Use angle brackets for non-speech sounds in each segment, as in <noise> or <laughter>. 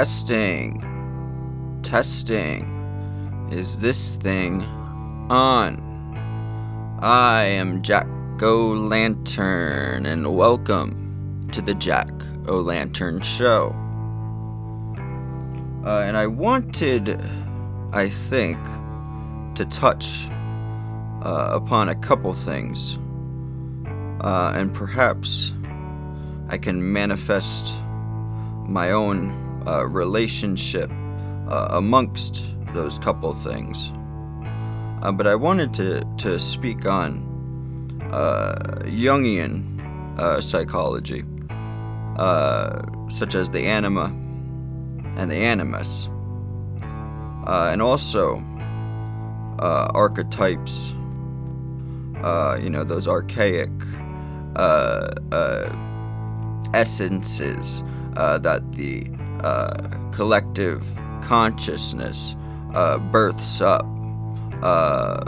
Testing. Testing. Is this thing on? I am Jack O' Lantern, and welcome to the Jack O' Lantern Show. Uh, and I wanted, I think, to touch uh, upon a couple things. Uh, and perhaps I can manifest my own uh, relationship uh, amongst those couple things. Uh, but I wanted to, to speak on uh, Jungian uh, psychology, uh, such as the anima and the animus, and also archetypes, you know, those archaic essences that the collective consciousness births up uh,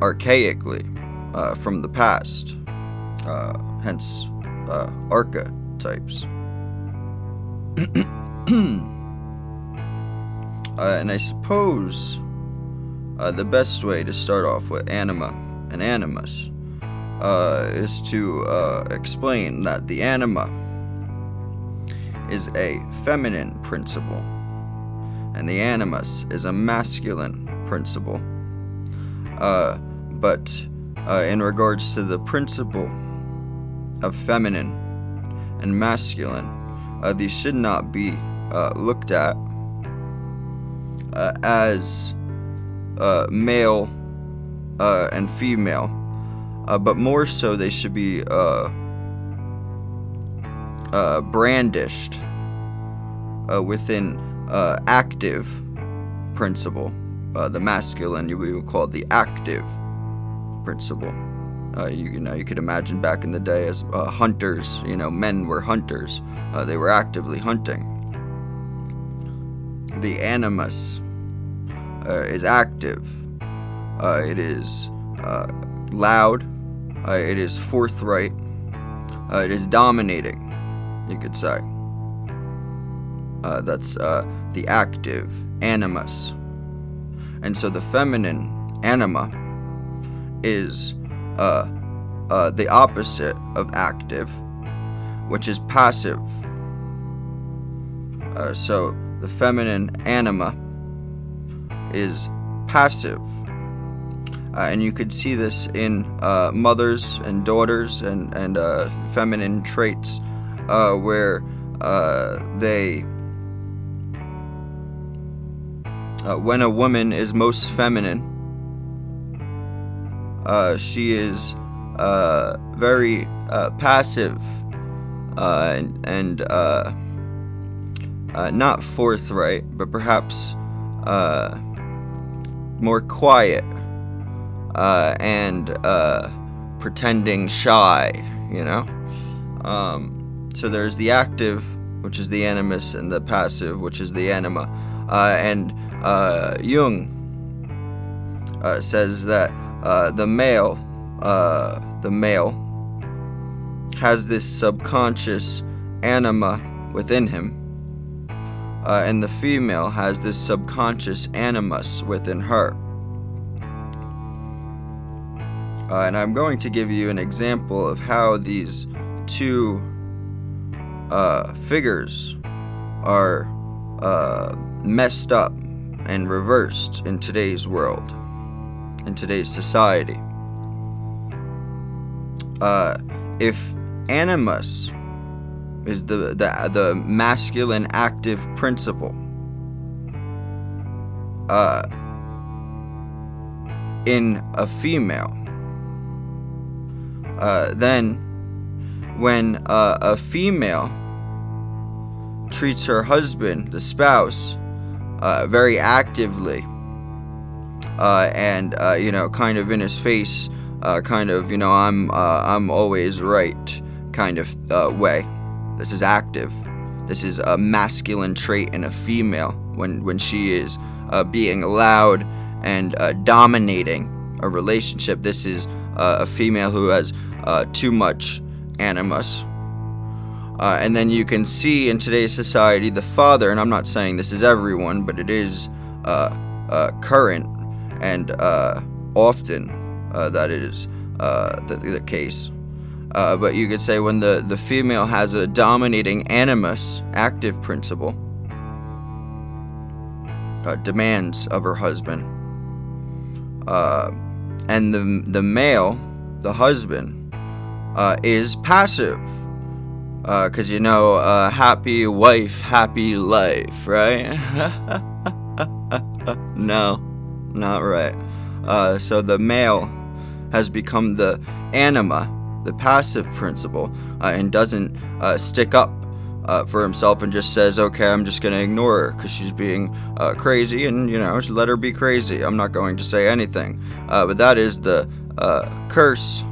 archaically uh, from the past, uh, hence uh, archetypes. <clears throat> Uh, and I suppose uh, the best way to start off with anima and animus is to explain that the anima is a feminine principle and the animus is a masculine principle. Uh, but uh, in regards to the principle of feminine and masculine, uh, these should not be uh, looked at uh, as uh, male and female, but more so they should be brandished within uh, active principle. Uh, the masculine we would call the active principle. Uh, you, you, know, you could imagine back in the day as uh, hunters. You know, men were hunters. Uh, they were actively hunting. The animus uh, is active. it is loud. it is forthright. it is dominating. You could say. Uh, that's uh, the active animus. And so the feminine anima is uh, uh, the opposite of active, which is passive. Uh, so the feminine anima is passive. Uh, and you could see this in mothers and daughters and, and feminine traits where they uh, when a woman is most feminine, uh, she is uh, very uh, passive uh, and, and uh, not forthright, but perhaps more quiet and pretending shy, you know? Um, so there's the active, which is the animus, and the passive, which is the anima. and uh, Jung uh, says that uh, the male, uh, the male, has this subconscious anima within him, uh, and the female has this subconscious animus within her. Uh, and I'm going to give you an example of how these two figures are messed up and reversed in today's world, in today's society. Uh, if animus is the, the, the masculine active principle, uh, in a female, uh, then when uh, a female treats her husband, the spouse, uh, very actively uh, and uh, you know kind of in his face uh, kind of you know I'm uh, I'm always right kind of uh, way. This is active. This is a masculine trait in a female when when she is being loud and dominating a relationship. This is a female who has too much animus Uh, and then you can see in today's society the father, and I'm not saying this is everyone, but it is uh, uh, current and uh, often uh, that is uh, the, the, case. but you could say when the, the female has a dominating animus, active principle, demands of her husband, and the, the male, the husband, is passive because uh, you know, uh, happy wife, happy life, right? <laughs> no, not right. Uh, so the male has become the anima, the passive principle, uh, and doesn't uh, stick up uh, for himself and just says, okay, I'm just going to ignore her because she's being crazy and, you know, let her be crazy. I'm not going to say anything. but that is the curse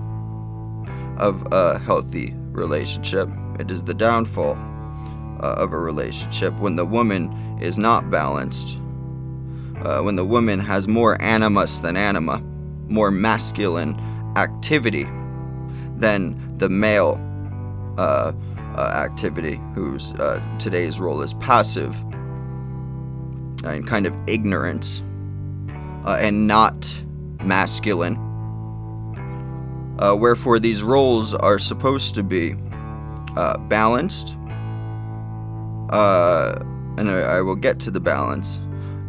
of a healthy relationship. It is the downfall uh, of a relationship when the woman is not balanced, uh, when the woman has more animus than anima, more masculine activity than the male uh, uh activity, whose uh, today's role is passive and kind of ignorance uh, and not masculine. wherefore, these roles are supposed to be uh, balanced. Uh, and I, I, will get to the balance,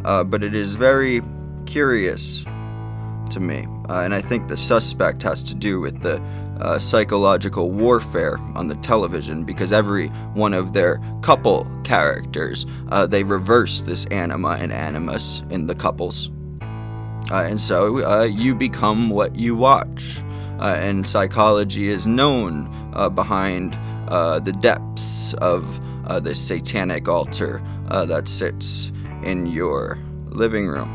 uh, but it is very curious to me. Uh, and I think the suspect has to do with the uh, psychological warfare on the television because every one of their couple characters, uh, they reverse this anima and animus in the couples. and so you become what you watch. and psychology is known behind uh, the depths of uh, this satanic altar uh, that sits in your living room.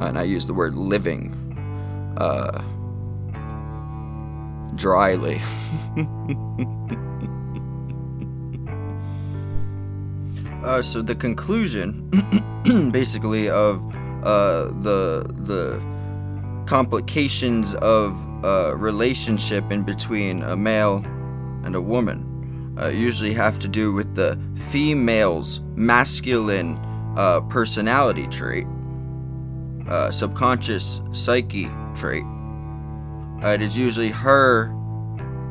And I use the word living uh, dryly. <laughs> Uh, so the conclusion, <clears throat> basically, of uh, the the complications of a relationship in between a male and a woman uh, usually have to do with the female's masculine uh, personality trait, uh, subconscious psyche trait. Uh, it is usually her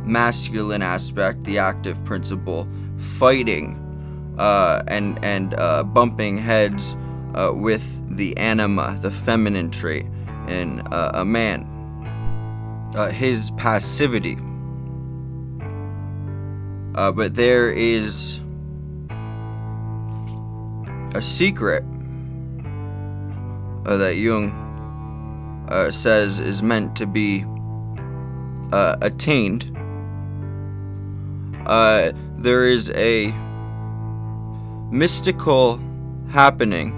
masculine aspect, the active principle, fighting uh, and and uh, bumping heads with the anima, the feminine trait, in a man. his passivity uh, but there is a secret uh, that Jung uh, says is meant to be uh, attained. Uh, there is a mystical happening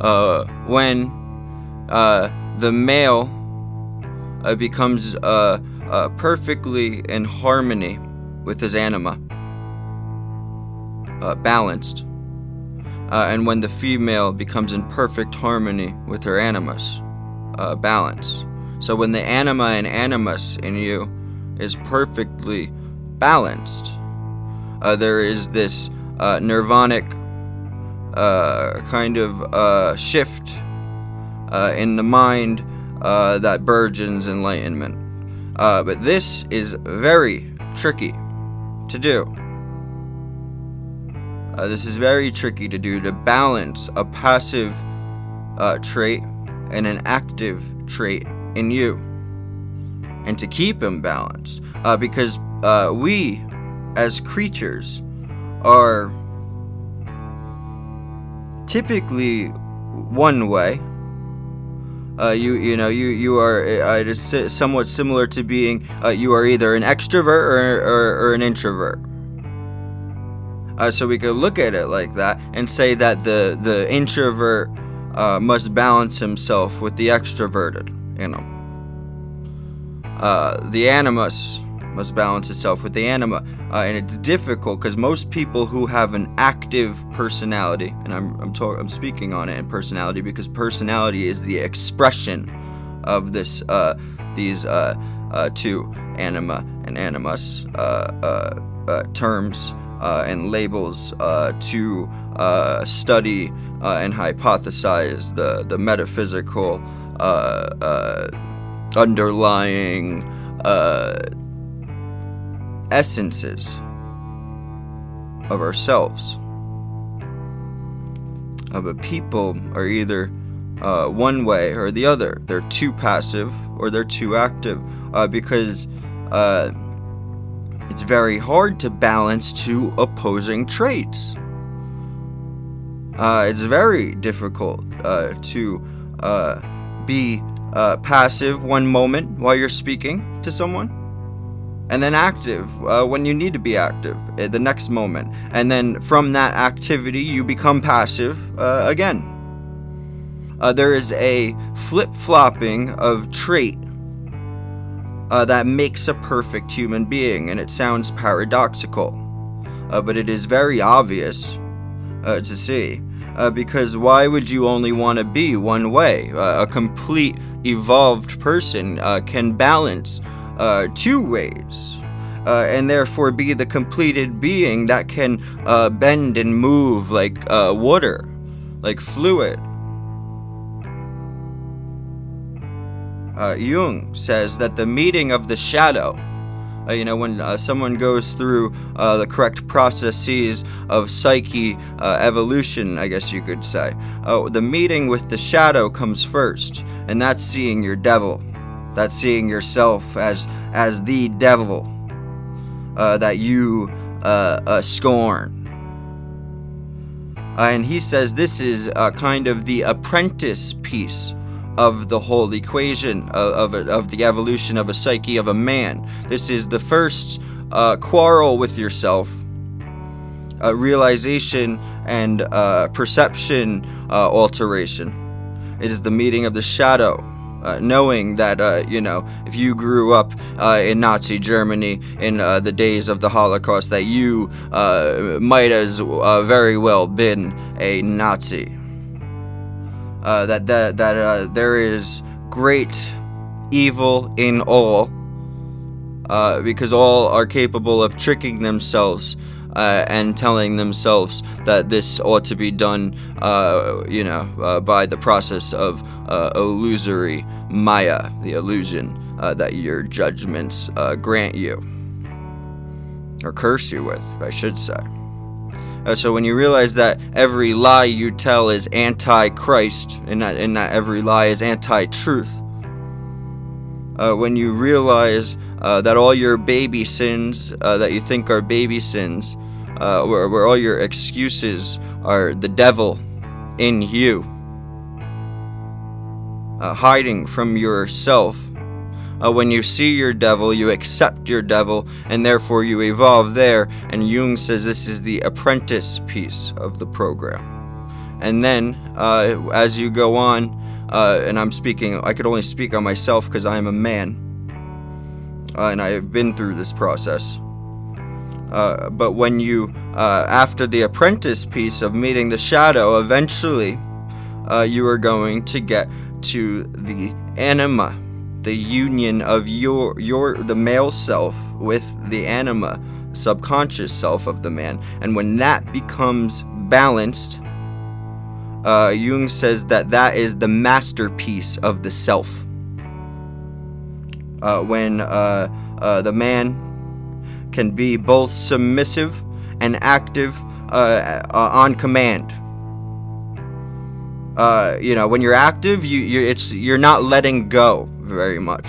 uh, when the male becomes perfectly in harmony with his anima, uh, balanced, uh, and when the female becomes in perfect harmony with her animus, uh, balance. So when the anima and animus in you is perfectly balanced, uh, there is this uh, nirvanic uh, kind of shift in the mind that burgeons enlightenment. but this is very tricky to do. Uh, this is very tricky to do to balance a passive uh, trait and an active trait in you, and to keep them balanced uh, because uh, we, as creatures, are typically one way uh, you you know you you are uh, it is somewhat similar to being uh, you are either an extrovert or, or, or an introvert. Uh, so we could look at it like that and say that the the introvert uh, must balance himself with the extroverted you know. Uh, the animus must balance itself with the anima. Uh, and it's difficult because most people who have an active personality, and I'm, I'm, I'm speaking on it in personality because personality is the expression of this uh, these uh, uh, two anima and animus uh, uh, terms and labels to study and hypothesize the the metaphysical underlying essences of ourselves. Uh, but people are either uh, one way or the other. They're too passive or they're too active uh, because uh, it's very hard to balance two opposing traits. Uh, it's very difficult uh, to be passive one moment while you're speaking to someone, and then active uh, when you need to be active at the next moment. And then from that activity, you become passive uh, again. Uh, there is a flip flopping of trait uh, that makes a perfect human being, and it sounds paradoxical, uh, but it is very obvious uh, to see. Uh, because why would you only want to be one way? Uh, a complete evolved person uh, can balance uh, two ways. Uh, and therefore be the completed being that can uh, bend and move like uh, water, like fluid. Uh, Jung says that the meeting of the shadow, uh, you know, when uh, someone goes through the correct processes of psyche evolution, I guess you could say, uh, the meeting with the shadow comes first, and that's seeing your devil. That's seeing yourself as as the devil uh, that you uh, uh, scorn. Uh, and he says this is kind of the apprentice piece of the whole equation of, of, of the evolution of a psyche of a man. This is the first uh, quarrel with yourself, realization and uh, perception alteration. It is the meeting of the shadow. Uh, knowing that uh, you know if you grew up uh, in Nazi Germany in uh, the days of the Holocaust, that you uh, might as uh, very well been a Nazi. That that that there is great evil in all, because all are capable of tricking themselves uh, and telling themselves that this ought to be done, uh, you know, uh, by the process of uh, illusory maya, the illusion uh, that your judgments uh, grant you or curse you with, I should say. Uh, so when you realize that every lie you tell is anti-Christ, and not, and not every lie is anti-truth, uh, when you realize uh, that all your baby sins uh, that you think are baby sins, uh, where, where all your excuses are the devil in you, uh, hiding from yourself. Uh, when you see your devil, you accept your devil, and therefore you evolve there. And Jung says this is the apprentice piece of the program. And then, as you go on, uh, and I'm speaking, I could only speak on myself because I am a man, uh, and I have been through this process. Uh, but when you, uh, after the apprentice piece of meeting the shadow, eventually uh, you are going to get to the anima, the union of your your the male self with the anima, subconscious self of the man. And when that becomes balanced, uh, Jung says that that is the masterpiece of the self. Uh, when uh, uh, the man can be both submissive and active uh, uh, on command. You know, when you're active, you you it's you're not letting go very much.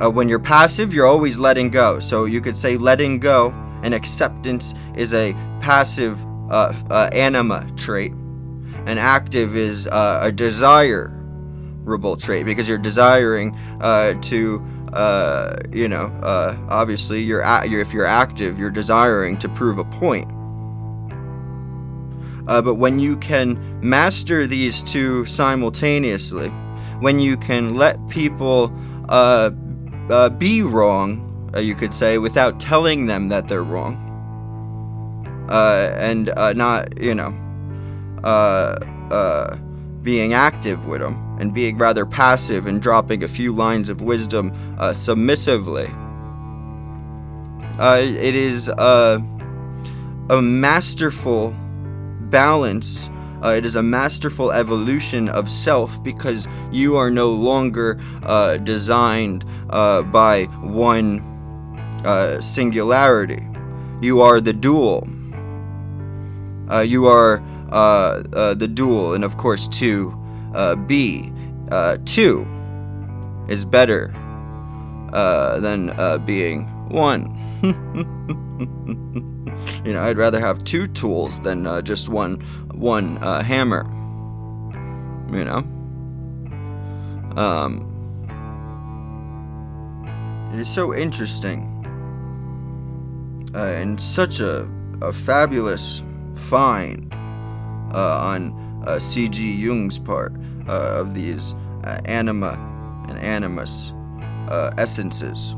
When you're passive, you're always letting go. So you could say letting go and acceptance is a passive uh, uh, anima trait, and active is uh, a desirable trait because you're desiring uh, to. Uh, you know, uh, obviously, you're, a- you're if you're active, you're desiring to prove a point. But when you can master these two simultaneously, when you can let people be wrong, you could say, without telling them that they're wrong, uh, and uh, not, you know, uh, uh, being active with them and being rather passive and dropping a few lines of wisdom uh, submissively. Uh, it is a, masterful balance. Uh, it is a masterful evolution of self because you are no longer uh, designed uh, by one singularity. You are the dual. Uh, you are uh, uh, the dual, and of course, two. Uh, B, two is better than being one. <laughs> you know, I'd rather have two tools than uh, just one one uh, hammer. You know. Um, it is so interesting uh, and such a, a fabulous find uh, on uh, C.G. Jung's part uh, of these uh, anima and animus uh, essences.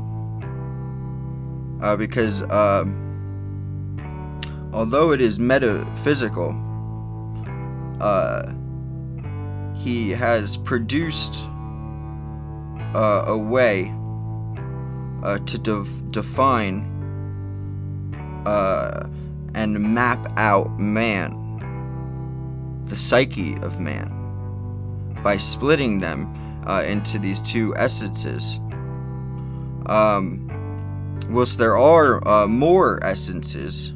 because um, although it is metaphysical, he has produced a way to de- define uh, and map out man, the psyche of man, by splitting them uh, into these two essences. Um, whilst there are uh, more essences,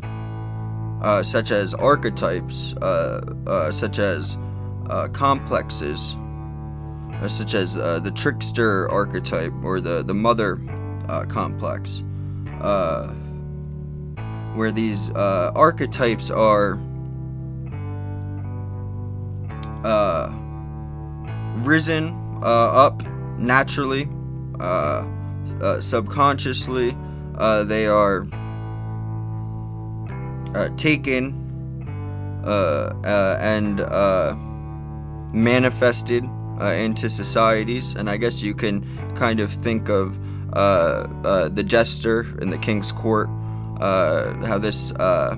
uh, such as archetypes, uh, uh, such as complexes, such as the trickster archetype or the, the mother complex where these uh, archetypes are uh, risen uh, up naturally, uh, uh, subconsciously. They are taken and manifested into societies, and I guess you can kind of think of the jester in the king's court uh, how this uh,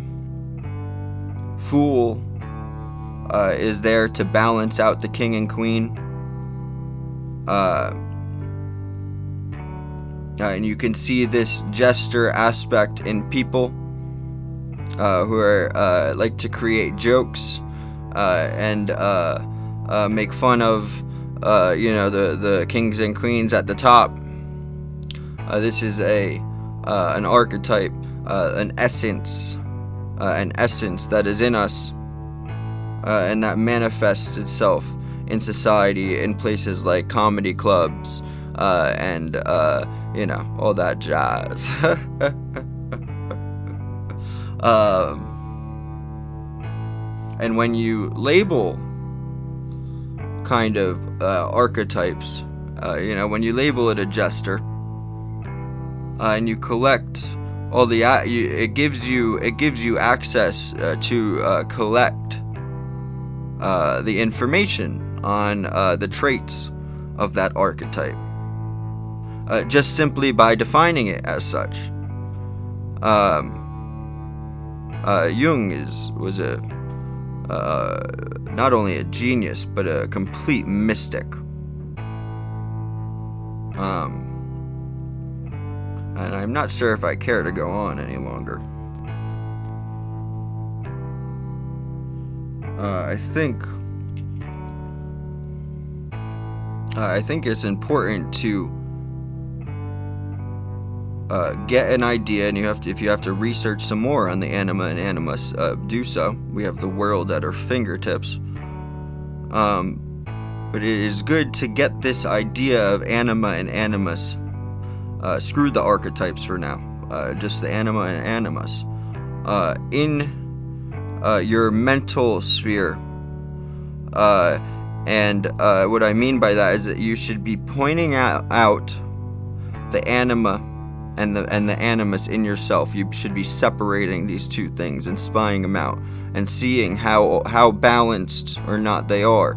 fool uh, is there to balance out the king and queen. Uh, uh, and you can see this jester aspect in people uh, who are like to create jokes and make fun of, you know, the the kings and queens at the top. this is a an archetype uh, an essence, uh, an essence that is in us, uh, and that manifests itself in society in places like comedy clubs uh, and uh, you know all that jazz. <laughs> um, and when you label kind of uh, archetypes, you know, when you label it a jester, and you collect all the it gives you it gives you access uh, to uh, collect uh, the information on uh, the traits of that archetype uh, just simply by defining it as such. Um, uh, Jung is was a not only a genius but a complete mystic. Um, and I'm not sure if I care to go on any longer. Uh, I think uh, I think it's important to uh, get an idea, and you have to if you have to research some more on the anima and animus, uh, do so. We have the world at our fingertips. Um, but it is good to get this idea of anima and animus uh, screw the archetypes for now. Uh, just the anima and animus. Uh, in uh, your mental sphere. Uh, and uh, what I mean by that is that you should be pointing out, out the anima and the and the animus in yourself. You should be separating these two things and spying them out and seeing how how balanced or not they are.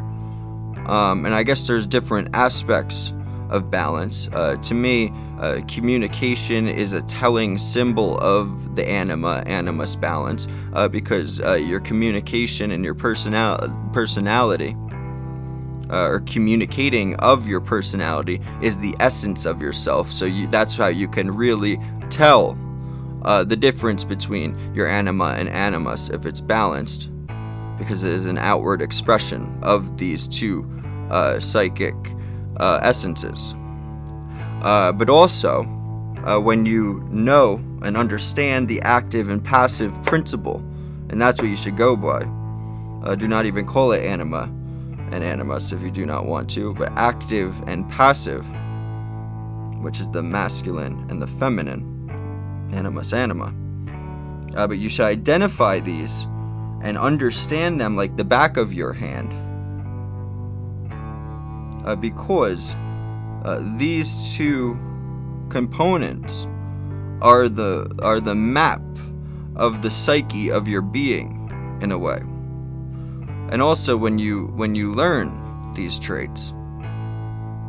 Um, and I guess there's different aspects of balance. Uh, to me, uh, communication is a telling symbol of the anima animus balance uh, because uh, your communication and your personal personality uh, or communicating of your personality is the essence of yourself. So you, that's how you can really tell uh, the difference between your anima and animus if it's balanced, because it is an outward expression of these two uh, psychic essences. Uh, but also, uh, when you know and understand the active and passive principle, and that's what you should go by. Uh, do not even call it anima and animus if you do not want to, but active and passive, which is the masculine and the feminine, animus anima. Uh, but you should identify these and understand them like the back of your hand. Uh, because uh, these two components are the are the map of the psyche of your being in a way. And also when you when you learn these traits,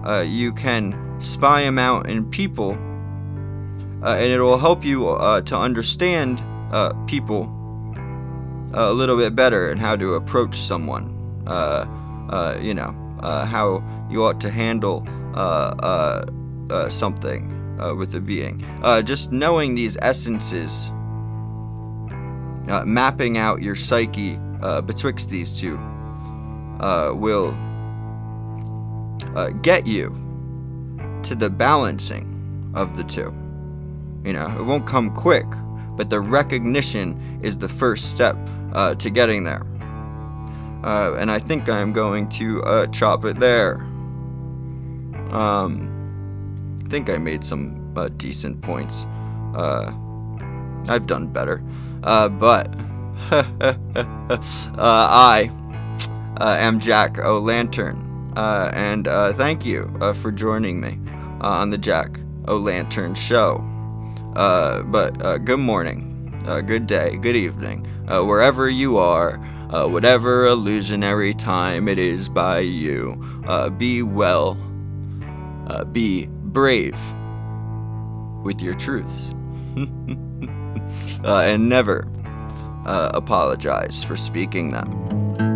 uh, you can spy them out in people, uh, and it will help you uh, to understand uh, people a little bit better and how to approach someone. Uh, uh, you know how you ought to handle something uh, with a being. Uh, just knowing these essences, uh, mapping out your psyche uh, betwixt these two, uh, will uh, get you to the balancing of the two. You know, it won't come quick, but the recognition is the first step to getting there. And I think I'm going to chop it there. Um, think I made some uh, decent points. Uh, I've done better. Uh, but <laughs> uh, I uh, am Jack O'Lantern. Uh, and thank you for joining me on the Jack O'Lantern Show. but good morning, good day, good evening, wherever you are. Uh, whatever illusionary time it is by you. Uh, be well, uh, be brave with your truths. <laughs> uh, and never uh, apologize for speaking them.